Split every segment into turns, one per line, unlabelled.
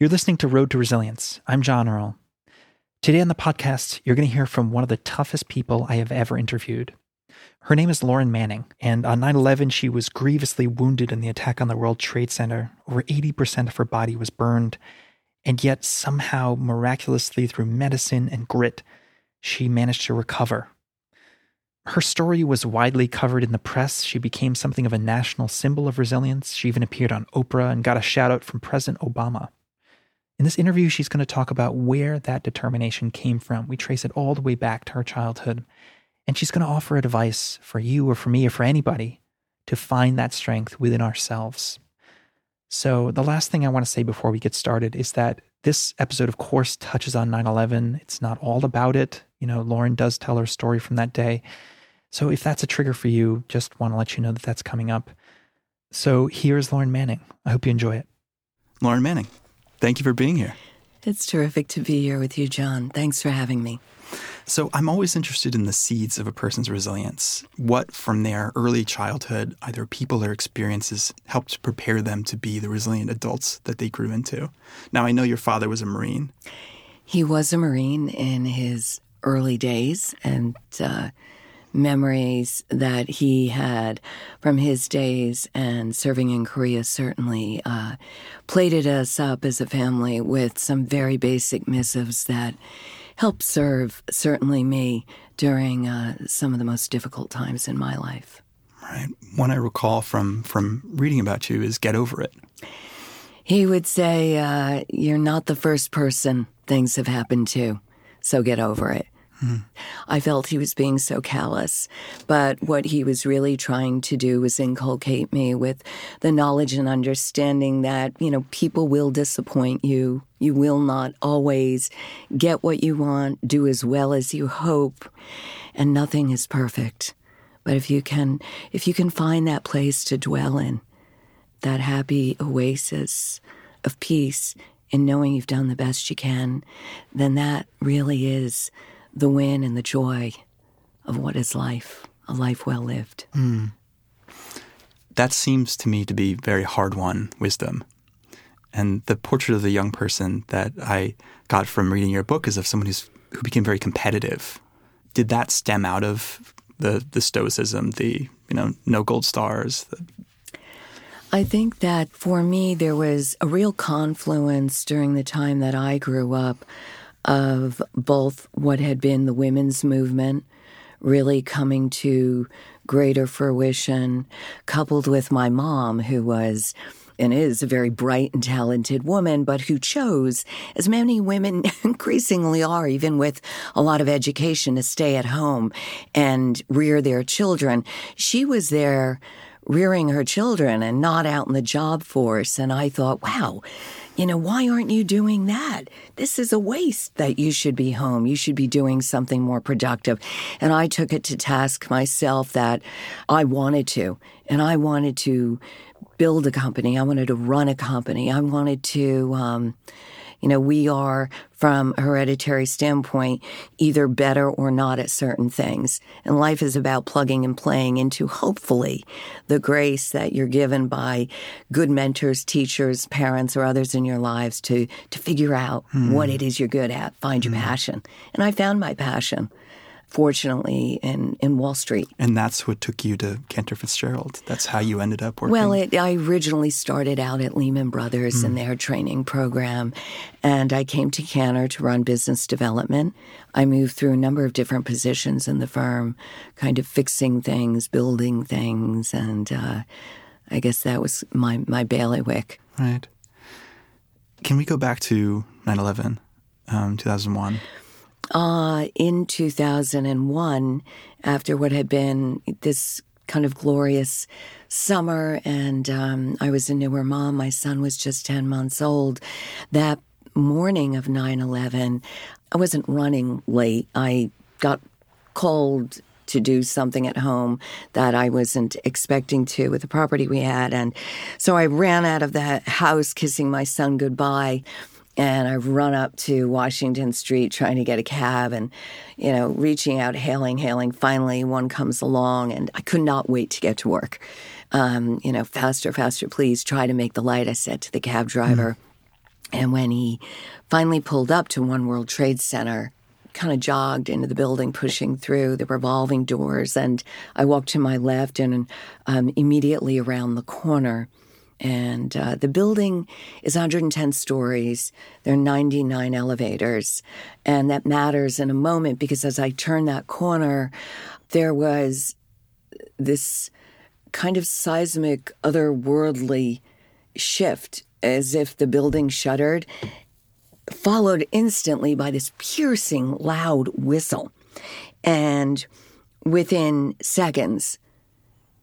You're listening to Road to Resilience. I'm John Earl. Today on the podcast, you're going to hear from one of the toughest people I have ever interviewed. Her name is Lauren Manning, and on 9 11, she was grievously wounded in the attack on the World Trade Center. Over 80% of her body was burned, and yet somehow, miraculously, through medicine and grit, she managed to recover. Her story was widely covered in the press. She became something of a national symbol of resilience. She even appeared on Oprah and got a shout out from President Obama. In this interview, she's going to talk about where that determination came from. We trace it all the way back to her childhood. And she's going to offer advice for you or for me or for anybody to find that strength within ourselves. So, the last thing I want to say before we get started is that this episode, of course, touches on 9 11. It's not all about it. You know, Lauren does tell her story from that day. So, if that's a trigger for you, just want to let you know that that's coming up. So, here's Lauren Manning. I hope you enjoy it.
Lauren Manning, thank you for being here.
It's terrific to be here with you, John. Thanks for having me.
So, I'm always interested in the seeds of a person's resilience. What from their early childhood, either people or experiences, helped prepare them to be the resilient adults that they grew into? Now, I know your father was a Marine.
He was a Marine in his early days, and uh, memories that he had from his days and serving in Korea certainly uh, plated us up as a family with some very basic missives that helped serve certainly me during uh, some of the most difficult times in my life.
Right. One I recall from from reading about you is "Get over it."
He would say, uh, "You're not the first person things have happened to, so get over it." I felt he was being so callous, but what he was really trying to do was inculcate me with the knowledge and understanding that, you know, people will disappoint you. You will not always get what you want, do as well as you hope, and nothing is perfect. But if you can if you can find that place to dwell in, that happy oasis of peace in knowing you've done the best you can, then that really is the win and the joy of what is life, a life well lived.
Mm. That seems to me to be very hard won wisdom. And the portrait of the young person that I got from reading your book is of someone who's who became very competitive. Did that stem out of the the stoicism, the you know no gold stars? The...
I think that for me there was a real confluence during the time that I grew up of both what had been the women's movement really coming to greater fruition, coupled with my mom, who was and is a very bright and talented woman, but who chose, as many women increasingly are, even with a lot of education, to stay at home and rear their children. She was there rearing her children and not out in the job force. And I thought, wow, you know, why aren't you doing that? This is a waste that you should be home. You should be doing something more productive. And I took it to task myself that I wanted to. And I wanted to build a company. I wanted to run a company. I wanted to, um, you know, we are from a hereditary standpoint either better or not at certain things. And life is about plugging and playing into hopefully the grace that you're given by good mentors, teachers, parents, or others in your lives to to figure out hmm. what it is you're good at, find your hmm. passion. And I found my passion fortunately in, in Wall Street.
And that's what took you to Cantor Fitzgerald. That's how you ended up working.
Well, it, I originally started out at Lehman Brothers mm. in their training program, and I came to Cantor to run business development. I moved through a number of different positions in the firm, kind of fixing things, building things, and uh, I guess that was my, my bailiwick.
Right. Can we go back to 9 11, um, 2001?
Uh, in 2001, after what had been this kind of glorious summer, and um, I was a newer mom. My son was just 10 months old. That morning of 9 11, I wasn't running late. I got called to do something at home that I wasn't expecting to with the property we had. And so I ran out of the house kissing my son goodbye and I've run up to Washington Street trying to get a cab and, you know, reaching out, hailing, hailing. Finally, one comes along, and I could not wait to get to work. Um, you know, faster, faster, please try to make the light, I said to the cab driver. Mm. And when he finally pulled up to One World Trade Center, kind of jogged into the building, pushing through the revolving doors. And I walked to my left and um, immediately around the corner. And uh, the building is 110 stories. There are 99 elevators. And that matters in a moment because as I turned that corner, there was this kind of seismic, otherworldly shift as if the building shuddered followed instantly by this piercing, loud whistle. And within seconds,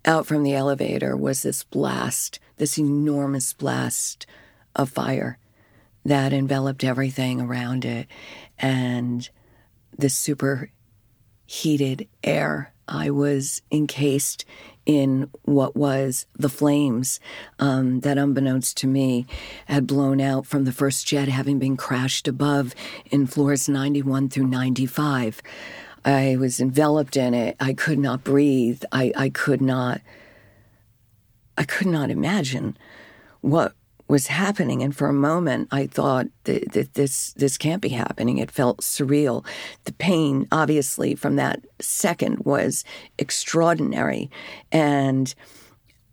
out from the elevator was this blast, this enormous blast of fire that enveloped everything around it. And the superheated air. I was encased in what was the flames um, that, unbeknownst to me, had blown out from the first jet having been crashed above in floors 91 through 95. I was enveloped in it. I could not breathe. I, I could not. I could not imagine what was happening. And for a moment, I thought that, that, this this can't be happening. It felt surreal. The pain, obviously, from that second was extraordinary, and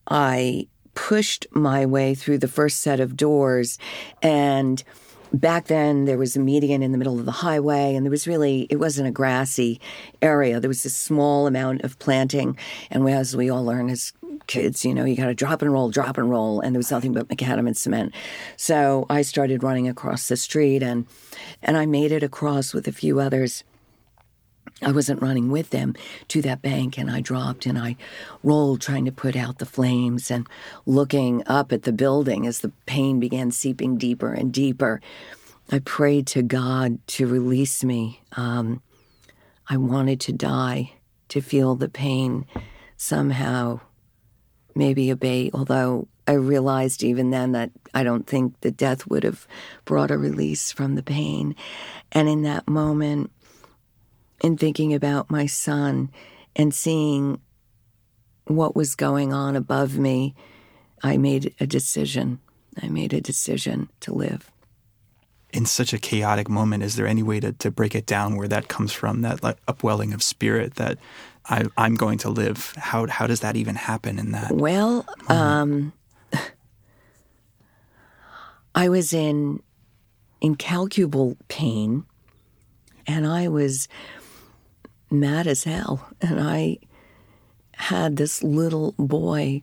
I pushed my way through the first set of doors and back then there was a median in the middle of the highway and there was really it wasn't a grassy area there was a small amount of planting and as we all learn as kids, you know, you got to drop and roll, drop and roll, and there was nothing but macadam and cement. So I started running across the street, and and I made it across with a few others. I wasn't running with them to that bank, and I dropped and I rolled, trying to put out the flames and looking up at the building as the pain began seeping deeper and deeper. I prayed to God to release me. Um, I wanted to die, to feel the pain somehow maybe abate, although I realized even then that I don't think the death would have brought a release from the pain. And in that moment, in thinking about my son and seeing what was going on above me, I made a decision. I made a decision to live.
In such a chaotic moment, is there any way to, to break it down where that comes from, that like, upwelling of spirit that I, am going to live. How how does that even happen in that?
Well, um, I was in incalculable pain, and I was mad as hell, and I had this little boy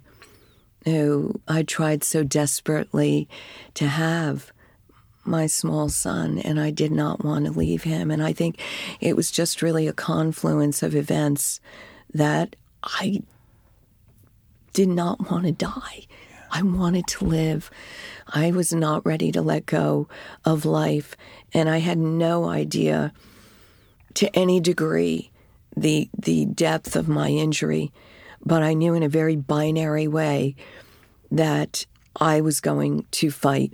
who I tried so desperately to have my small son, and I did not want to leave him. And I think it was just really a confluence of events that I did not want to die. I wanted to live. I was not ready to let go of life, and I had no idea to any degree the the depth of my injury, but I knew in a very binary way that I was going to fight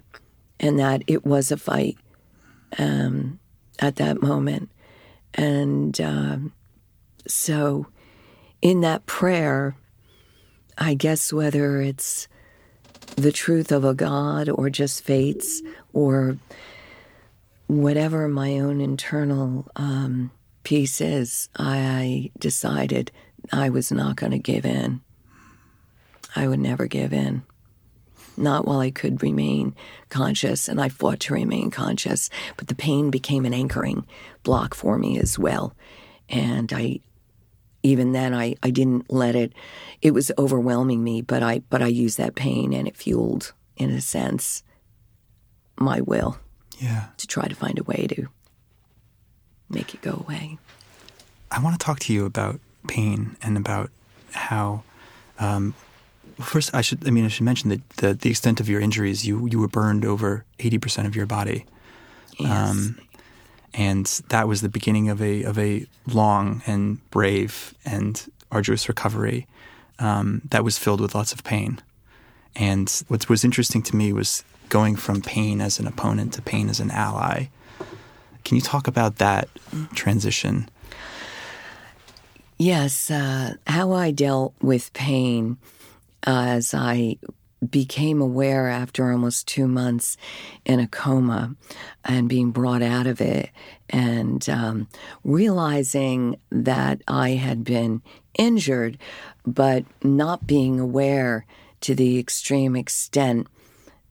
and that it was a fight um, at that moment. And um, so, in that prayer, I guess whether it's the truth of a God or just fates or whatever my own internal um, peace is, I decided I was not going to give in. I would never give in not while I could remain conscious, and I fought to remain conscious, but the pain became an anchoring block for me as well. And I, even then, I, I didn't let it, it was overwhelming me, but I, but I used that pain and it fueled, in a sense, my will.
Yeah.
To try to find a way to make it go away.
I want to talk to you about pain and about how um, First, I should I mean I should mention that the, the extent of your injuries. You you were burned over eighty percent of your body.
Yes. Um,
and that was the beginning of a of a long and brave and arduous recovery um, that was filled with lots of pain. And what was interesting to me was going from pain as an opponent to pain as an ally. Can you talk about that transition?
Yes, uh, how I dealt with pain as I became aware after almost two months in a coma and being brought out of it and um, realizing that I had been injured, but not being aware to the extreme extent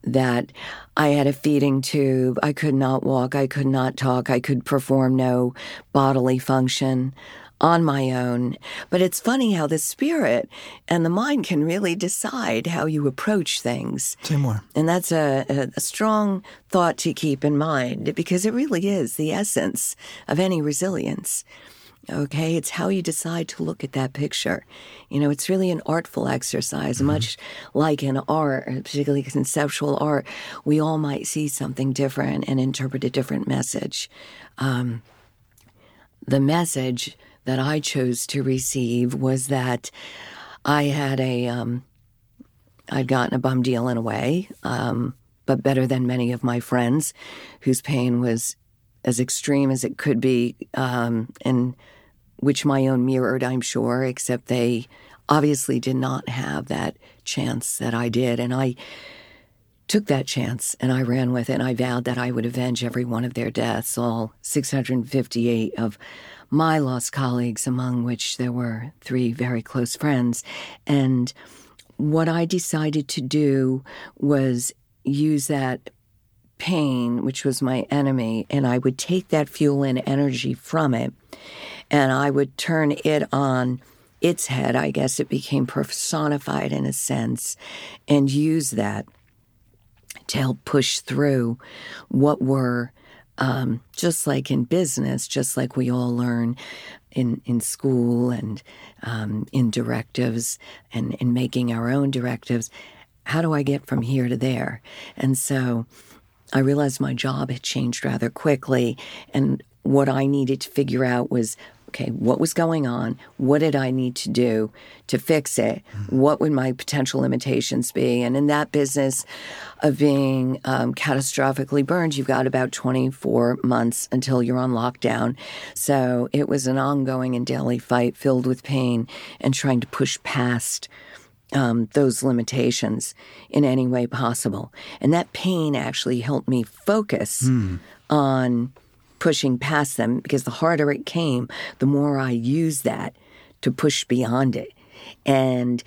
that I had a feeding tube. I could not walk. I could not talk. I could perform no bodily function on my own. But it's funny how the spirit and the mind can really decide how you approach things.
Say more.
And that's a, a, a, strong thought to keep in mind because it really is the essence of any resilience. Okay, it's how you decide to look at that picture. You know, it's really an artful exercise, mm-hmm. much like in art, particularly conceptual art. We all might see something different and interpret a different message. Um, the message that I chose to receive was that I had a, um, I'd gotten a bum deal in a way, um, but better than many of my friends whose pain was as extreme as it could be, um, and which my own mirrored, I'm sure, except they obviously did not have that chance that I did. And I took that chance and I ran with it. And I vowed that I would avenge every one of their deaths, all 658 of my lost colleagues, among which there were three very close friends. And what I decided to do was use that pain, which was my enemy, and I would take that fuel and energy from it and I would turn it on its head. I guess it became personified in a sense, and use that to help push through what were um, just like in business, just like we all learn in in school and um, in directives and in making our own directives. How do I get from here to there? And so I realized my job had changed rather quickly, and what I needed to figure out was okay, what was going on? What did I need to do to fix it? What would my potential limitations be? And in that business of being um, catastrophically burned, you've got about 24 months until you're on lockdown. So it was an ongoing and daily fight filled with pain and trying to push past. Um, those limitations in any way possible. And that pain actually helped me focus mm. on pushing past them because the harder it came, the more I used that to push beyond it. And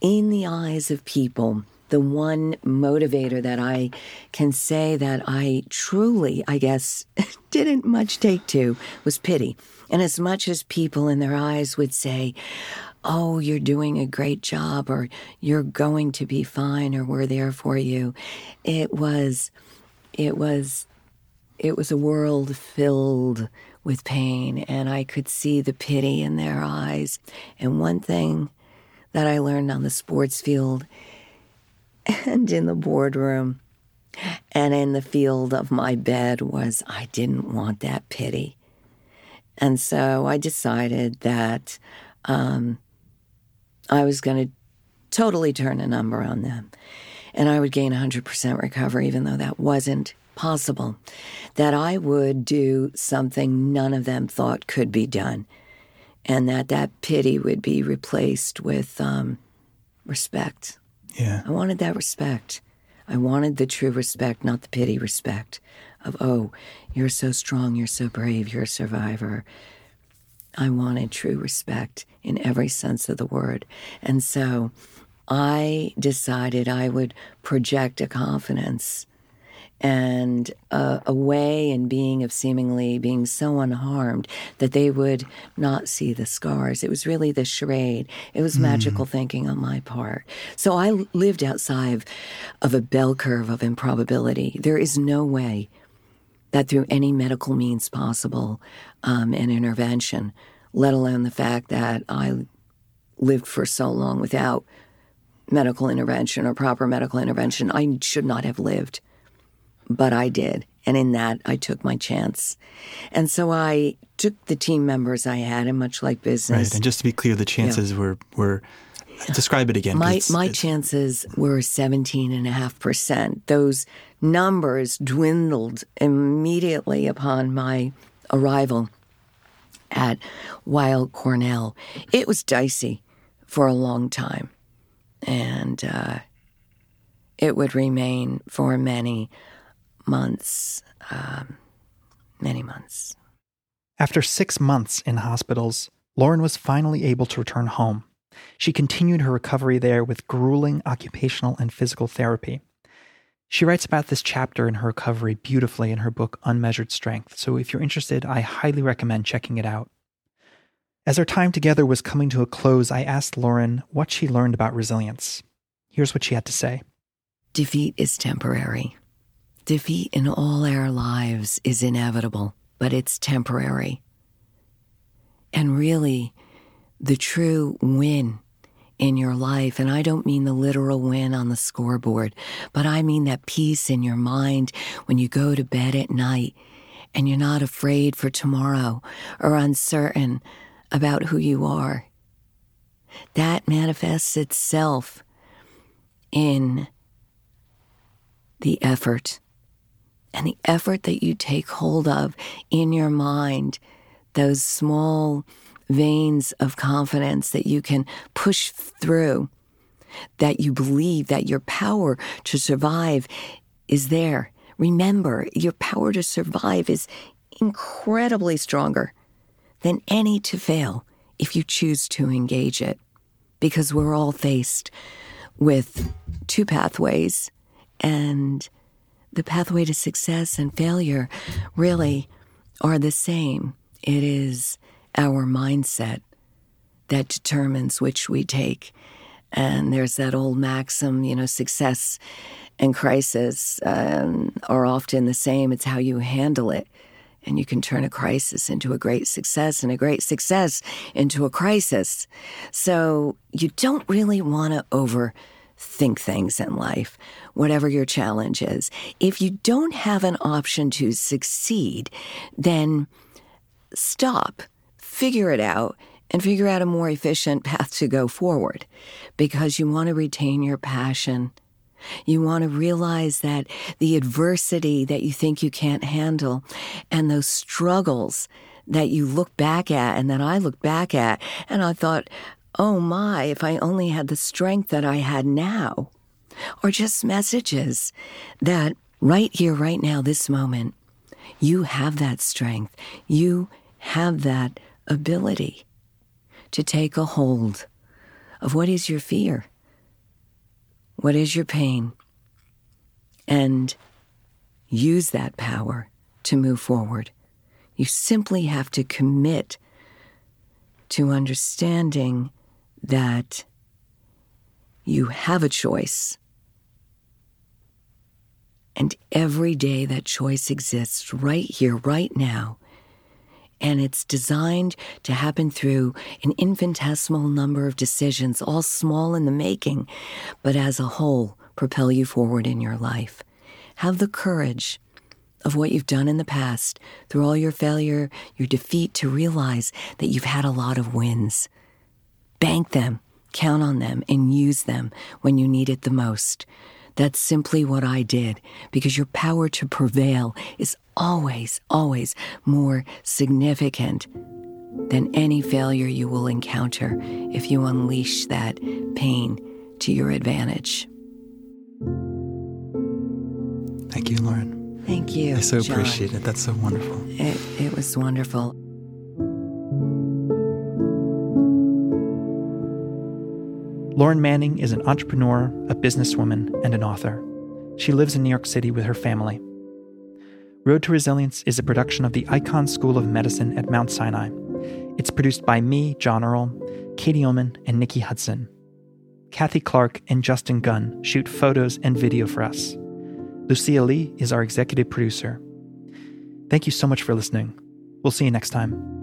in the eyes of people, the one motivator that I can say that I truly, I guess, didn't much take to was pity. And as much as people in their eyes would say, Oh, you're doing a great job, or you're going to be fine, or we're there for you, it was, it was it was a world filled with pain, and I could see the pity in their eyes. And one thing that I learned on the sports field and in the boardroom and in the field of my bed was I didn't want that pity. And so I decided that um, I was going to totally turn a number on them. And I would gain 100% recovery, even though that wasn't possible that I would do something none of them thought could be done, and that that pity would be replaced with um, respect.
Yeah.
I wanted that respect. I wanted the true respect, not the pity respect of, oh, you're so strong, you're so brave, you're a survivor. I wanted true respect in every sense of the word. And so I decided I would project a confidence and uh, a way and being of seemingly being so unharmed that they would not see the scars. It was really the charade. It was mm. magical thinking on my part. So I lived outside of a bell curve of improbability. There is no way that through any medical means possible, um, an intervention, let alone the fact that I lived for so long without medical intervention or proper medical intervention, I should not have lived but I did. And in that, I took my chance. And so I took the team members I had, and much like business.
Right. And just to be clear, the chances yeah. were, were describe it again.
My, it's, my it's, chances were 17.5%. Those numbers dwindled immediately upon my arrival at Weill Cornell. It was dicey for a long time. And uh, it would remain for many months, um, many months.
After six months in hospitals, Lauren was finally able to return home. She continued her recovery there with grueling occupational and physical therapy. She writes about this chapter in her recovery beautifully in her book Unmeasured Strength, so if you're interested, I highly recommend checking it out. As our time together was coming to a close, I asked Lauren what she learned about resilience. Here's what she had to say
Defeat is temporary. Defeat in all our lives is inevitable, but it's temporary. And really, the true win in your life, and I don't mean the literal win on the scoreboard, but I mean that peace in your mind when you go to bed at night and you're not afraid for tomorrow or uncertain about who you are. That manifests itself in the effort and the effort that you take hold of in your mind, those small veins of confidence that you can push through, that you believe that your power to survive is there. Remember, your power to survive is incredibly stronger than any to fail if you choose to engage it. Because we're all faced with two pathways, and the pathway to success and failure really are the same. It is our mindset that determines which we take. And there's that old maxim, you know, success and crisis um, are often the same. It's how you handle it and you can turn a crisis into a great success and a great success into a crisis. So you don't really want to overthink things in life, whatever your challenge is. If you don't have an option to succeed, then stop, figure it out, and figure out a more efficient path to go forward because you want to retain your passion you want to realize that the adversity that you think you can't handle and those struggles that you look back at and that I look back at, and I thought, oh my, if I only had the strength that I had now, or just messages that right here, right now, this moment, you have that strength. You have that ability to take a hold of what is your fear what is your pain? And use that power to move forward. You simply have to commit to understanding that you have a choice. And every day that choice exists right here, right now, and it's designed to happen through an infinitesimal number of decisions, all small in the making, but as a whole, propel you forward in your life. Have the courage of what you've done in the past, through all your failure, your defeat, to realize that you've had a lot of wins. Bank them, count on them, and use them when you need it the most. That's simply what I did because your power to prevail is always, always more significant than any failure you will encounter if you unleash that pain to your advantage.
Thank you, Lauren.
Thank you.
I so
John.
appreciate it. That's so wonderful.
It, it was wonderful.
Lauren Manning is an entrepreneur, a businesswoman, and an author. She lives in New York City with her family. Road to Resilience is a production of the Icahn School of Medicine at Mount Sinai. It's produced by me, John Earl, Katie Ullman, and Nikki Hudson. Kathy Clark and Justin Gunn shoot photos and video for us. Lucia Lee is our executive producer. Thank you so much for listening. We'll see you next time.